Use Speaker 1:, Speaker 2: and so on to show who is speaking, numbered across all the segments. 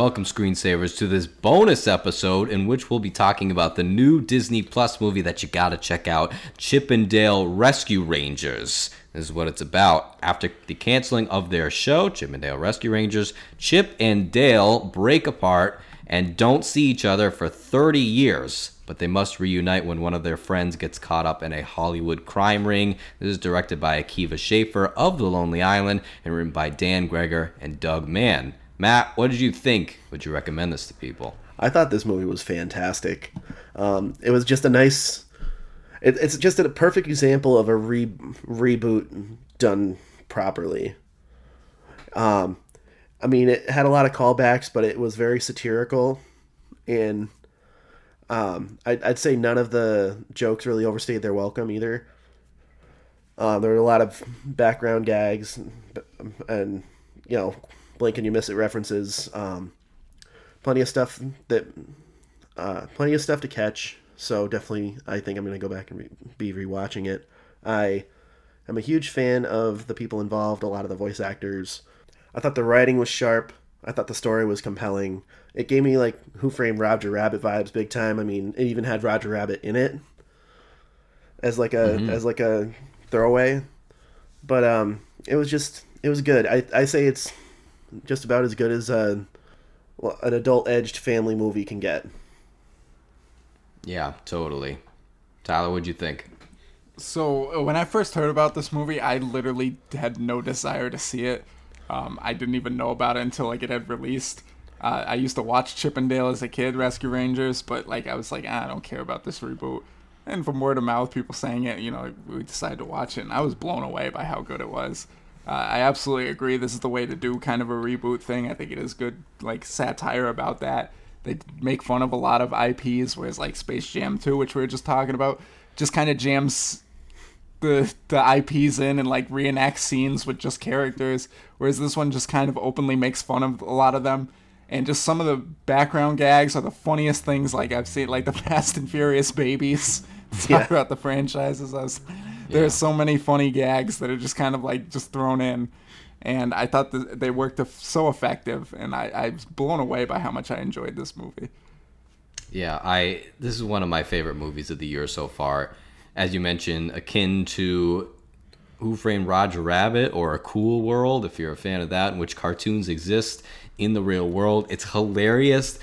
Speaker 1: Welcome, screensavers, to this bonus episode in which we'll be talking about the new Disney Plus movie that you gotta check out Chip 'n Dale Rescue Rangers. This is what it's about. After the canceling of their show, Chip 'n Dale Rescue Rangers, Chip and Dale break apart and don't see each other for 30 years. But they must reunite when one of their friends gets caught up in a Hollywood crime ring. This is directed by Akiva Schaffer of The Lonely Island and written by Dan Gregor and Doug Mand. Matt, what did you think? Would you recommend this to people?
Speaker 2: I thought this movie was fantastic. Um, it was just a nice. It, it's just a perfect example of a re, reboot done properly. Um, I mean, it had a lot of callbacks, but it was very satirical, and um, I'd, I'd say none of the jokes really overstayed their welcome either. Uh, there were a lot of background gags, and, and you know, blink and you miss it references. Um, plenty of stuff that, uh, plenty of stuff to catch. So definitely, I think I'm going to go back and re- be rewatching it. I am a huge fan of the people involved, a lot of the voice actors. I thought the writing was sharp. I thought the story was compelling. It gave me like Who Framed Roger Rabbit vibes big time. I mean, it even had Roger Rabbit in it as like a mm-hmm. as like a throwaway. But um, it was just it was good. I I say it's just about as good as a, an adult edged family movie can get.
Speaker 1: Yeah, totally. Tyler, what'd you think?
Speaker 3: So uh, when I first heard about this movie, I literally had no desire to see it. Um, I didn't even know about it until like it had released. Uh, I used to watch Chip 'n Dale as a kid, Rescue Rangers, but like I was like, ah, I don't care about this reboot. And from word of mouth, people saying it, you know, we decided to watch it, and I was blown away by how good it was. Uh, I absolutely agree. This is the way to do kind of a reboot thing. I think it is good, like satire about that. They make fun of a lot of IPs, whereas like Space Jam 2, which we were just talking about, just kind of jams the the IPs in and like reenacts scenes with just characters. Whereas this one just kind of openly makes fun of a lot of them. And just some of the background gags are the funniest things like I've seen, like the Fast and Furious babies. Talk yeah. about the franchises. I was there's so many funny gags that are just kind of like just thrown in. And i thought that they worked so effective and I, I was blown away by how much i enjoyed this movie.
Speaker 1: Yeah i this is one of my favorite movies of the year so far. As you mentioned akin to who framed roger rabbit or a cool world if you're a fan of that in which cartoons exist in the real world it's hilarious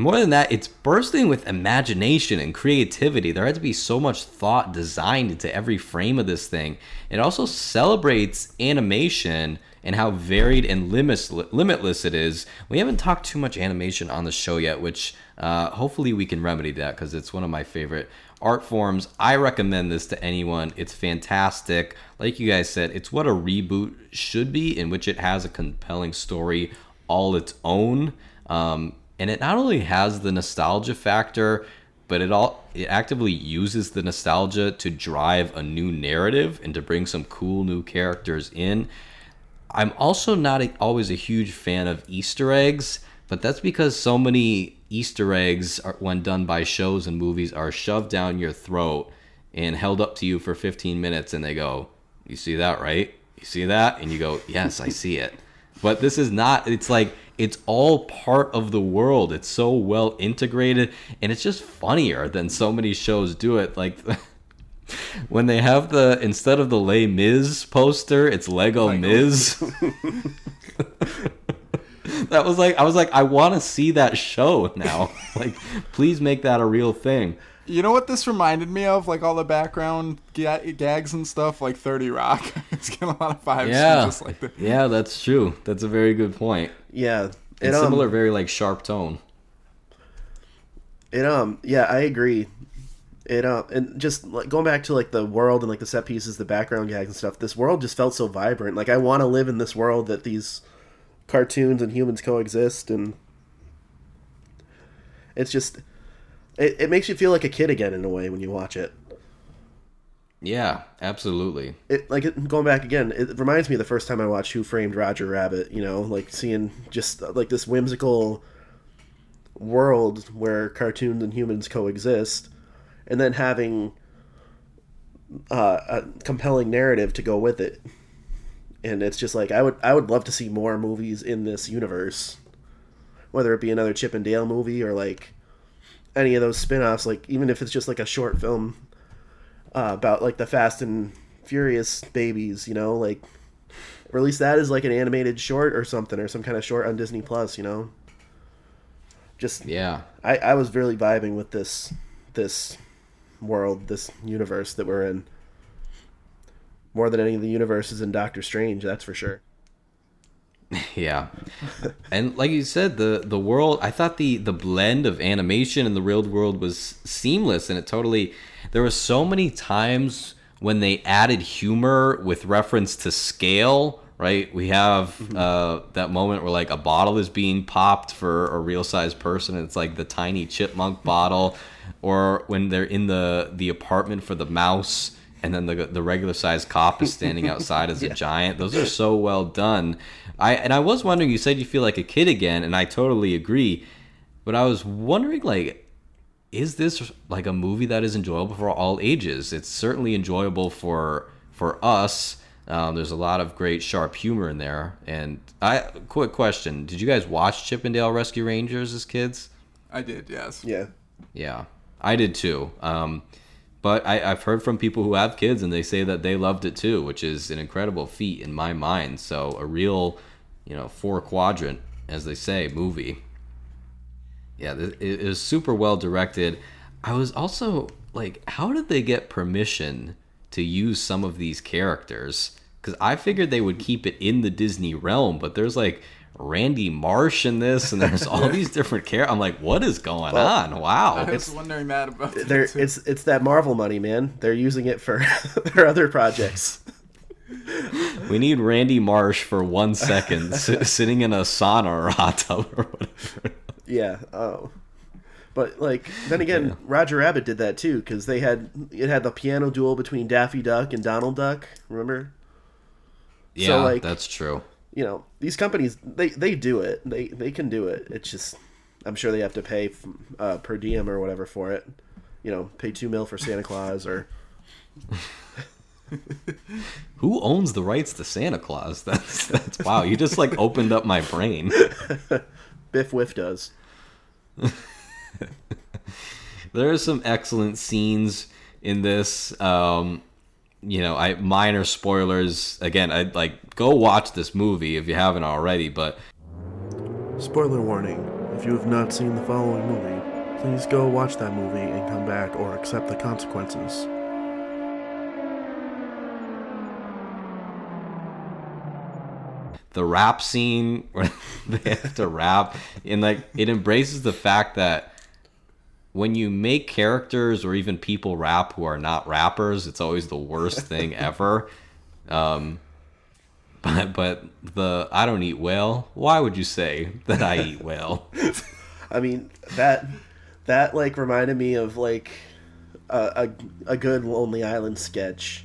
Speaker 1: more than that, it's bursting with imagination and creativity. There had to be so much thought designed into every frame of this thing. It also celebrates animation and how varied and limitless it is. We haven't talked too much animation on the show yet, which uh, hopefully we can remedy that because it's one of my favorite art forms. I recommend this to anyone. It's fantastic. Like you guys said, it's what a reboot should be, in which it has a compelling story all its own. Um, and it not only has the nostalgia factor but it all it actively uses the nostalgia to drive a new narrative and to bring some cool new characters in. I'm also not a, always a huge fan of easter eggs but that's because so many easter eggs are, when done by shows and movies are shoved down your throat and held up to you for 15 minutes and they go you see that right? You see that? And you go yes i see it. But this is not it's like it's all part of the world. It's so well integrated and it's just funnier than so many shows do it. Like when they have the instead of the Les Mis poster, it's Lego, Lego. Miz. that was like I was like I want to see that show now. like please make that a real thing.
Speaker 3: You know what this reminded me of? Like all the background ga- gags and stuff, like Thirty Rock. it's getting a lot of vibes.
Speaker 1: Yeah, just like the- yeah, that's true. That's a very good point.
Speaker 2: Yeah,
Speaker 1: it, um, similar, very like sharp tone.
Speaker 2: It um, yeah, I agree. It um, and just like going back to like the world and like the set pieces, the background gags and stuff. This world just felt so vibrant. Like I want to live in this world that these cartoons and humans coexist, and it's just it, it makes you feel like a kid again in a way when you watch it.
Speaker 1: Yeah, absolutely.
Speaker 2: It like going back again. It reminds me of the first time I watched Who Framed Roger Rabbit. You know, like seeing just like this whimsical world where cartoons and humans coexist, and then having uh, a compelling narrative to go with it. And it's just like I would I would love to see more movies in this universe whether it be another Chip and Dale movie or like any of those spin-offs like even if it's just like a short film uh, about like the Fast and Furious babies, you know, like release that as like an animated short or something or some kind of short on Disney Plus, you know. Just
Speaker 1: Yeah.
Speaker 2: I, I was really vibing with this this world, this universe that we're in. More than any of the universes in Doctor Strange, that's for sure.
Speaker 1: Yeah. and like you said, the the world I thought the the blend of animation and the real world was seamless and it totally there were so many times when they added humor with reference to scale, right? We have uh, that moment where like a bottle is being popped for a real size person and it's like the tiny chipmunk bottle or when they're in the the apartment for the mouse and then the the regular sized cop is standing outside as a giant. Those are so well done. I and I was wondering. You said you feel like a kid again, and I totally agree. But I was wondering, like, is this like a movie that is enjoyable for all ages? It's certainly enjoyable for for us. Um, there's a lot of great sharp humor in there. And I quick question: Did you guys watch Chip 'n Dale Rescue Rangers as kids?
Speaker 3: I did, yes.
Speaker 2: Yeah.
Speaker 1: Yeah, I did too. Um, but I, I've heard from people who have kids, and they say that they loved it too, which is an incredible feat in my mind. So a real, you know, four quadrant, as they say, movie. Yeah, it is super well directed. I was also like, how did they get permission to use some of these characters? Because I figured they would keep it in the Disney realm, but there's like Randy Marsh in this, and there's all these different characters. I'm like, what is going on? Wow.
Speaker 3: I was wondering that about it
Speaker 2: They're,
Speaker 3: too.
Speaker 2: it's it's that Marvel money, man. They're using it for their other projects.
Speaker 1: We need Randy Marsh for one second, si- sitting in a sauna or hot tub or whatever.
Speaker 2: Yeah. Oh. But like then again, Roger Rabbit did that too because they had it had the piano duel between Daffy Duck and Donald Duck. Remember?
Speaker 1: Yeah,
Speaker 2: like-
Speaker 1: that's true.
Speaker 2: You know these companies they they do it. They they can do it. It's just I'm sure they have to pay uh, per diem or whatever for it. You know, pay two mil for Santa Claus or
Speaker 1: Who owns the rights to Santa Claus? That's that's wow. You just like opened up my brain.
Speaker 2: Biff Whiff does.
Speaker 1: There are some excellent scenes in this. Um, you know, I minor spoilers. Again, I like go watch this movie if you haven't already. But
Speaker 2: Spoiler warning: If you have not seen the following movie, please go watch that movie and come back or accept the consequences.
Speaker 1: the rap scene where they have to rap and like it embraces the fact that when you make characters or even people rap who are not rappers it's always the worst thing ever. Um but but the i don't eat whale why would you say that i eat whale
Speaker 2: I mean that that like reminded me of like a a, a good Lonely Island sketch.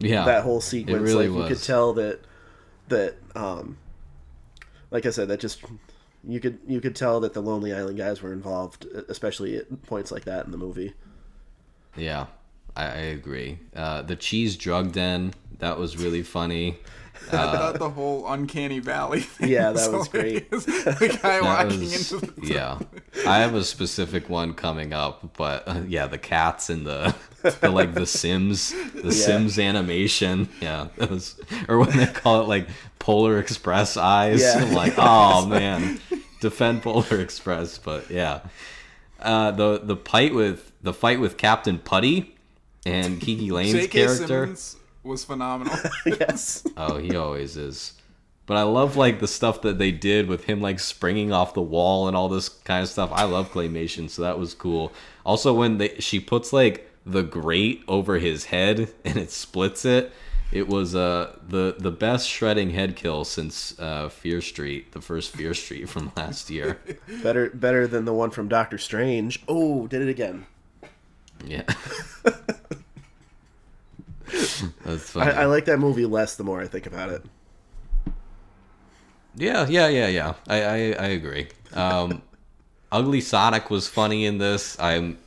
Speaker 1: yeah
Speaker 2: that whole sequence,
Speaker 1: really
Speaker 2: like you could tell that that um, like I said, that just you could you could tell that the Lonely Island guys were involved, especially at points like that in the movie.
Speaker 1: yeah i, I agree. Uh the cheese drug den that was really funny.
Speaker 3: I thought the whole uncanny valley thing
Speaker 2: Yeah, that was great.
Speaker 3: the guy
Speaker 1: That
Speaker 3: walking
Speaker 1: was-
Speaker 3: into the
Speaker 1: yeah. i have a specific one coming up but uh, yeah the cats and the, the like the sims the sims animation. Yeah that was or when they call it like polar express eyes.
Speaker 2: Yeah.
Speaker 1: i'm like oh man defend polar express but yeah uh the the fight with the fight with captain putty and KiKi Layne's
Speaker 3: J.K.
Speaker 1: character
Speaker 3: Simmons was phenomenal.
Speaker 2: yes,
Speaker 1: Oh, he always is. But I love like the stuff that they did with him like springing off the wall and all this kind of stuff. I love claymation, so that was cool. Also, when they she puts like the grate over his head and it splits it, it was uh the the best shredding head kill since uh, Fear Street, the first Fear Street from last year.
Speaker 2: better better than the one from Doctor Strange. Oh, did it again.
Speaker 1: Yeah. That's
Speaker 2: I,
Speaker 1: funny.
Speaker 2: I like that movie less the more I think about it.
Speaker 1: Yeah, yeah, yeah, yeah. I, I, I agree. Um, Ugly Sonic was funny in this. I'm,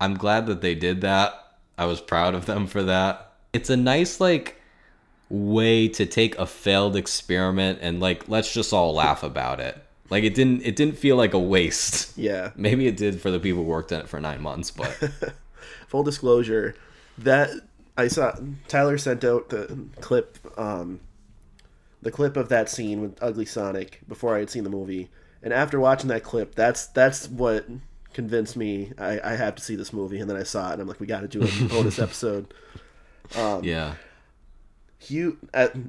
Speaker 1: I'm glad that they did that. I was proud of them for that. It's a nice like way to take a failed experiment and like let's just all laugh about it. Like it didn't it didn't feel like a waste.
Speaker 2: Yeah.
Speaker 1: Maybe it did for the people who worked on it for nine months, but
Speaker 2: Full disclosure, that I saw Tyler sent out the clip, um, the clip of that scene with Ugly Sonic before I had seen the movie, and after watching that clip, that's that's what convinced me I, I have to see this movie. And then I saw it, and I'm like, we got to do a bonus episode.
Speaker 1: Yeah.
Speaker 2: You,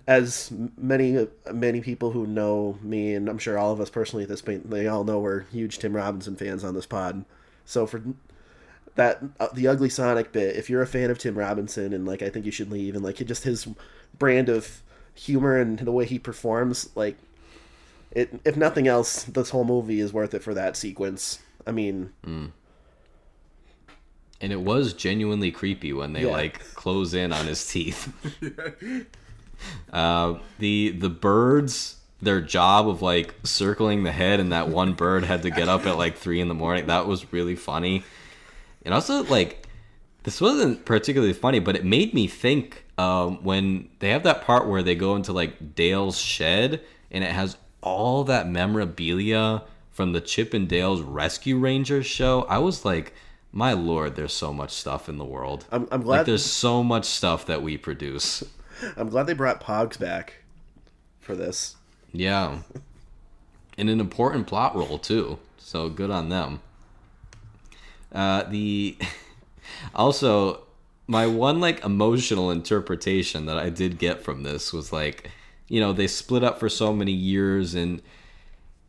Speaker 2: as many many people who know me, and I'm sure all of us personally at this point, they all know we're huge Tim Robinson fans on this pod. So for that uh, the ugly Sonic bit, if you're a fan of Tim Robinson, and like I think you should leave, and like just his brand of humor and the way he performs, like it, if nothing else, this whole movie is worth it for that sequence. I mean,
Speaker 1: And it was genuinely creepy when they
Speaker 2: Yeah.
Speaker 1: like close in on his teeth. uh, the the birds, their job of like circling the head, and that one bird had to get up at like three in the morning. That was really funny. And also like this wasn't particularly funny, but it made me think um, when they have that part where they go into like Dale's shed and it has all that memorabilia from the Chip and Dale's Rescue Rangers show. I was like, my lord, there's so much stuff in the world.
Speaker 2: I'm, I'm
Speaker 1: like
Speaker 2: glad
Speaker 1: there's so much stuff that we produce.
Speaker 2: I'm glad they brought Pogs back for this.
Speaker 1: Yeah. And an important plot role too. So good on them. Uh the also my one like emotional interpretation that I did get from this was like, you know, they split up for so many years and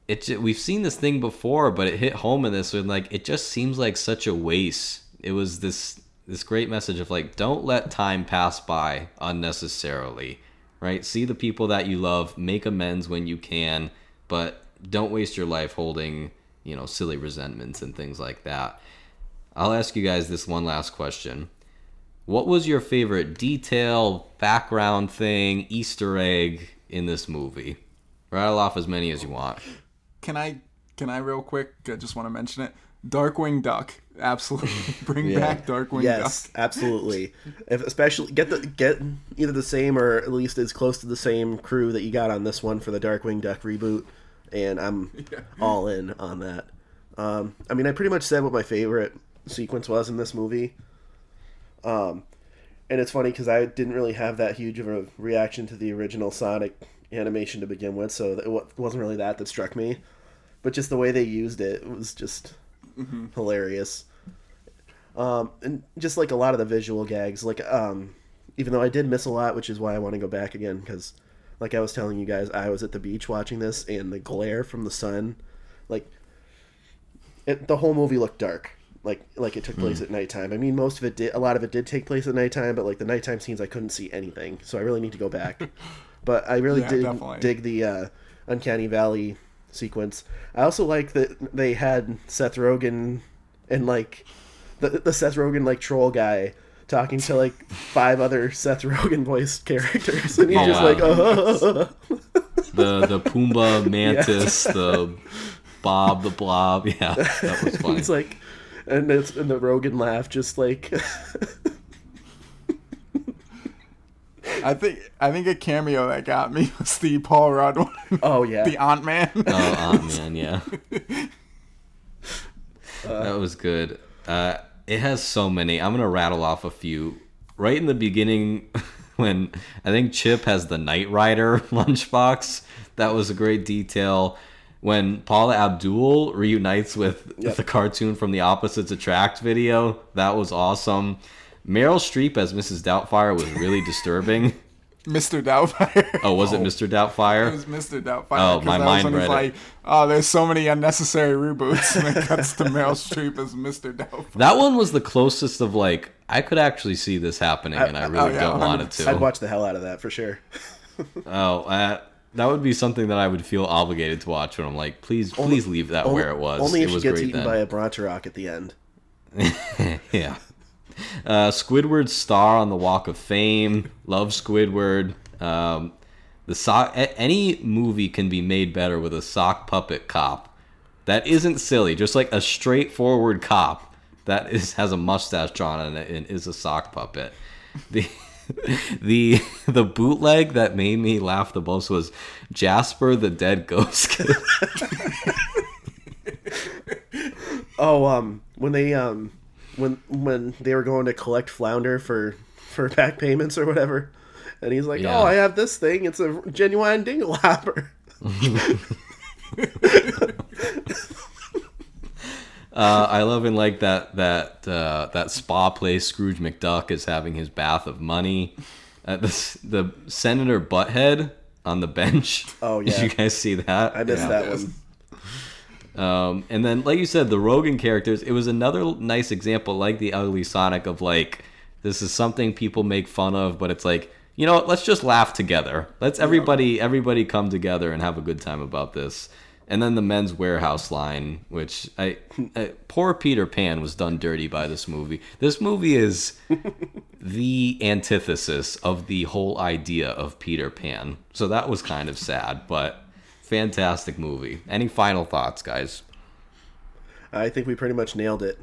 Speaker 1: it we've seen this thing before, but it hit home in this and like it just seems like such a waste. It was this this great message of like don't let time pass by unnecessarily, right? See the people that you love, make amends when you can, but don't waste your life holding, you know, silly resentments and things like that. I'll ask you guys this one last question. What was your favorite detail, background thing, Easter egg in this movie? Rattle off as many as you want.
Speaker 3: Can I can I real quick? I just want to mention it. Darkwing Duck, absolutely bring
Speaker 1: Yeah.
Speaker 3: back Darkwing
Speaker 2: Yes,
Speaker 3: Duck.
Speaker 2: absolutely. If especially get the get either the same or at least as close to the same crew that you got on this one for the Darkwing Duck reboot, and I'm all in on that. Um, I mean, I pretty much said what my favorite sequence was in this movie. Um, and it's funny because I didn't really have that huge of a reaction to the original Sonic animation to begin with, so it wasn't really that that struck me. But just the way they used it was just hilarious. Um, and just like a lot of the visual gags, like um, even though I did miss a lot, which is why I want to go back again because, like I was telling you guys, I was at the beach watching this, and the glare from the sun, like, it, the whole movie looked dark, like like it took place at nighttime. I mean, most of it did, a lot of it did take place at nighttime, but like the nighttime scenes, I couldn't see anything, so I really need to go back. but I really
Speaker 3: Yeah,
Speaker 2: did
Speaker 3: definitely.
Speaker 2: dig the uh, uncanny valley sequence. I also like that they had Seth Rogen and like the, the Seth Rogen like troll guy talking to like five other Seth Rogen voiced characters, and he's oh, just
Speaker 1: Yeah.
Speaker 2: like, oh,
Speaker 1: The the Pumbaa mantis, the Bob the Blob. Yeah, that was funny.
Speaker 2: he's like, and it's and the Rogen laugh just like,
Speaker 3: I think I think a cameo that got me was the Paul Rudd one,
Speaker 2: oh yeah,
Speaker 3: the Aunt Man.
Speaker 1: Oh, Aunt Man, yeah. that was good. Uh, it has so many. I'm gonna rattle off a few. Right in the beginning, when I think Chip has the Knight Rider lunchbox, that was a great detail. When Paula Abdul reunites with
Speaker 2: Yep.
Speaker 1: the cartoon from the Opposites Attract video, that was awesome. Meryl Streep as Mrs. Doubtfire was really disturbing.
Speaker 3: Mr. Doubtfire.
Speaker 1: Oh, was it Mr. Doubtfire?
Speaker 3: It was Mr. Doubtfire.
Speaker 1: Oh,
Speaker 3: 'cause
Speaker 1: my
Speaker 3: that
Speaker 1: mind
Speaker 3: when he's
Speaker 1: read it.
Speaker 3: oh, there's so many unnecessary reboots, and it cuts to Meryl Streep as Mr. Doubtfire.
Speaker 1: That one was the closest of like I could actually see this happening, and I really
Speaker 3: oh, yeah,
Speaker 1: don't want it to.
Speaker 2: I'd watch the hell out of that for sure.
Speaker 1: oh, uh, that would be something that I would feel obligated to watch. When I'm like, please, please leave that where it was.
Speaker 2: Only
Speaker 1: it
Speaker 2: if she gets eaten
Speaker 1: then.
Speaker 2: by a Bronterock at the end.
Speaker 1: yeah. Uh, Squidward's star on the Walk of Fame. Love Squidward. Um, the sock. Any movie can be made better with a sock puppet cop. That isn't silly. Just like a straightforward cop that is has a mustache drawn on it and is a sock puppet. The the the bootleg that made me laugh the most was Jasper the Dead Ghost.
Speaker 2: Oh, um, when they um, when when they were going to collect flounder for for back payments or whatever, and he's like,
Speaker 1: Yeah.
Speaker 2: "Oh, I have this thing. It's a genuine dingle hopper."
Speaker 1: Uh, I love in like that that uh, that spa place. Scrooge McDuck is having his bath of money. Uh, the the Senator Butthead on the bench.
Speaker 2: Oh,
Speaker 1: Did
Speaker 2: yeah.
Speaker 1: you guys see that?
Speaker 2: I missed
Speaker 3: Yeah.
Speaker 2: that one.
Speaker 1: Um, and then, like you said, the Rogen characters. It was another nice example, like the Ugly Sonic, of like this is something people make fun of, but it's like you know, what, let's just laugh together. Let's everybody everybody come together and have a good time about this. And then the Men's Wearhouse line, which I, I poor Peter Pan was done dirty by this movie. This movie is the antithesis of the whole idea of Peter Pan. So that was kind of sad, but fantastic movie. Any final thoughts, guys?
Speaker 2: I think we pretty much nailed it.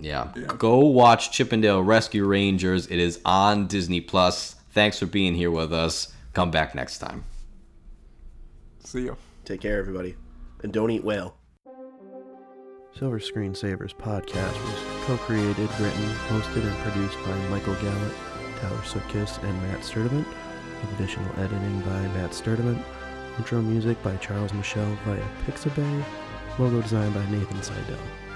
Speaker 1: Yeah. Go watch Chip 'n Dale Rescue Rangers. It is on Disney Plus. Thanks for being here with us. Come back next time.
Speaker 3: See you.
Speaker 2: Take care, everybody, and don't eat whale. Silver Screen Savers podcast was co-created, written, hosted, and produced by Michael Gallant, Tyler Sutkiss, and Matt Sturdivant, with additional editing by Matt Sturdivant, intro music by Charles Michelle via Pixabay, logo designed by Nathan Seidel.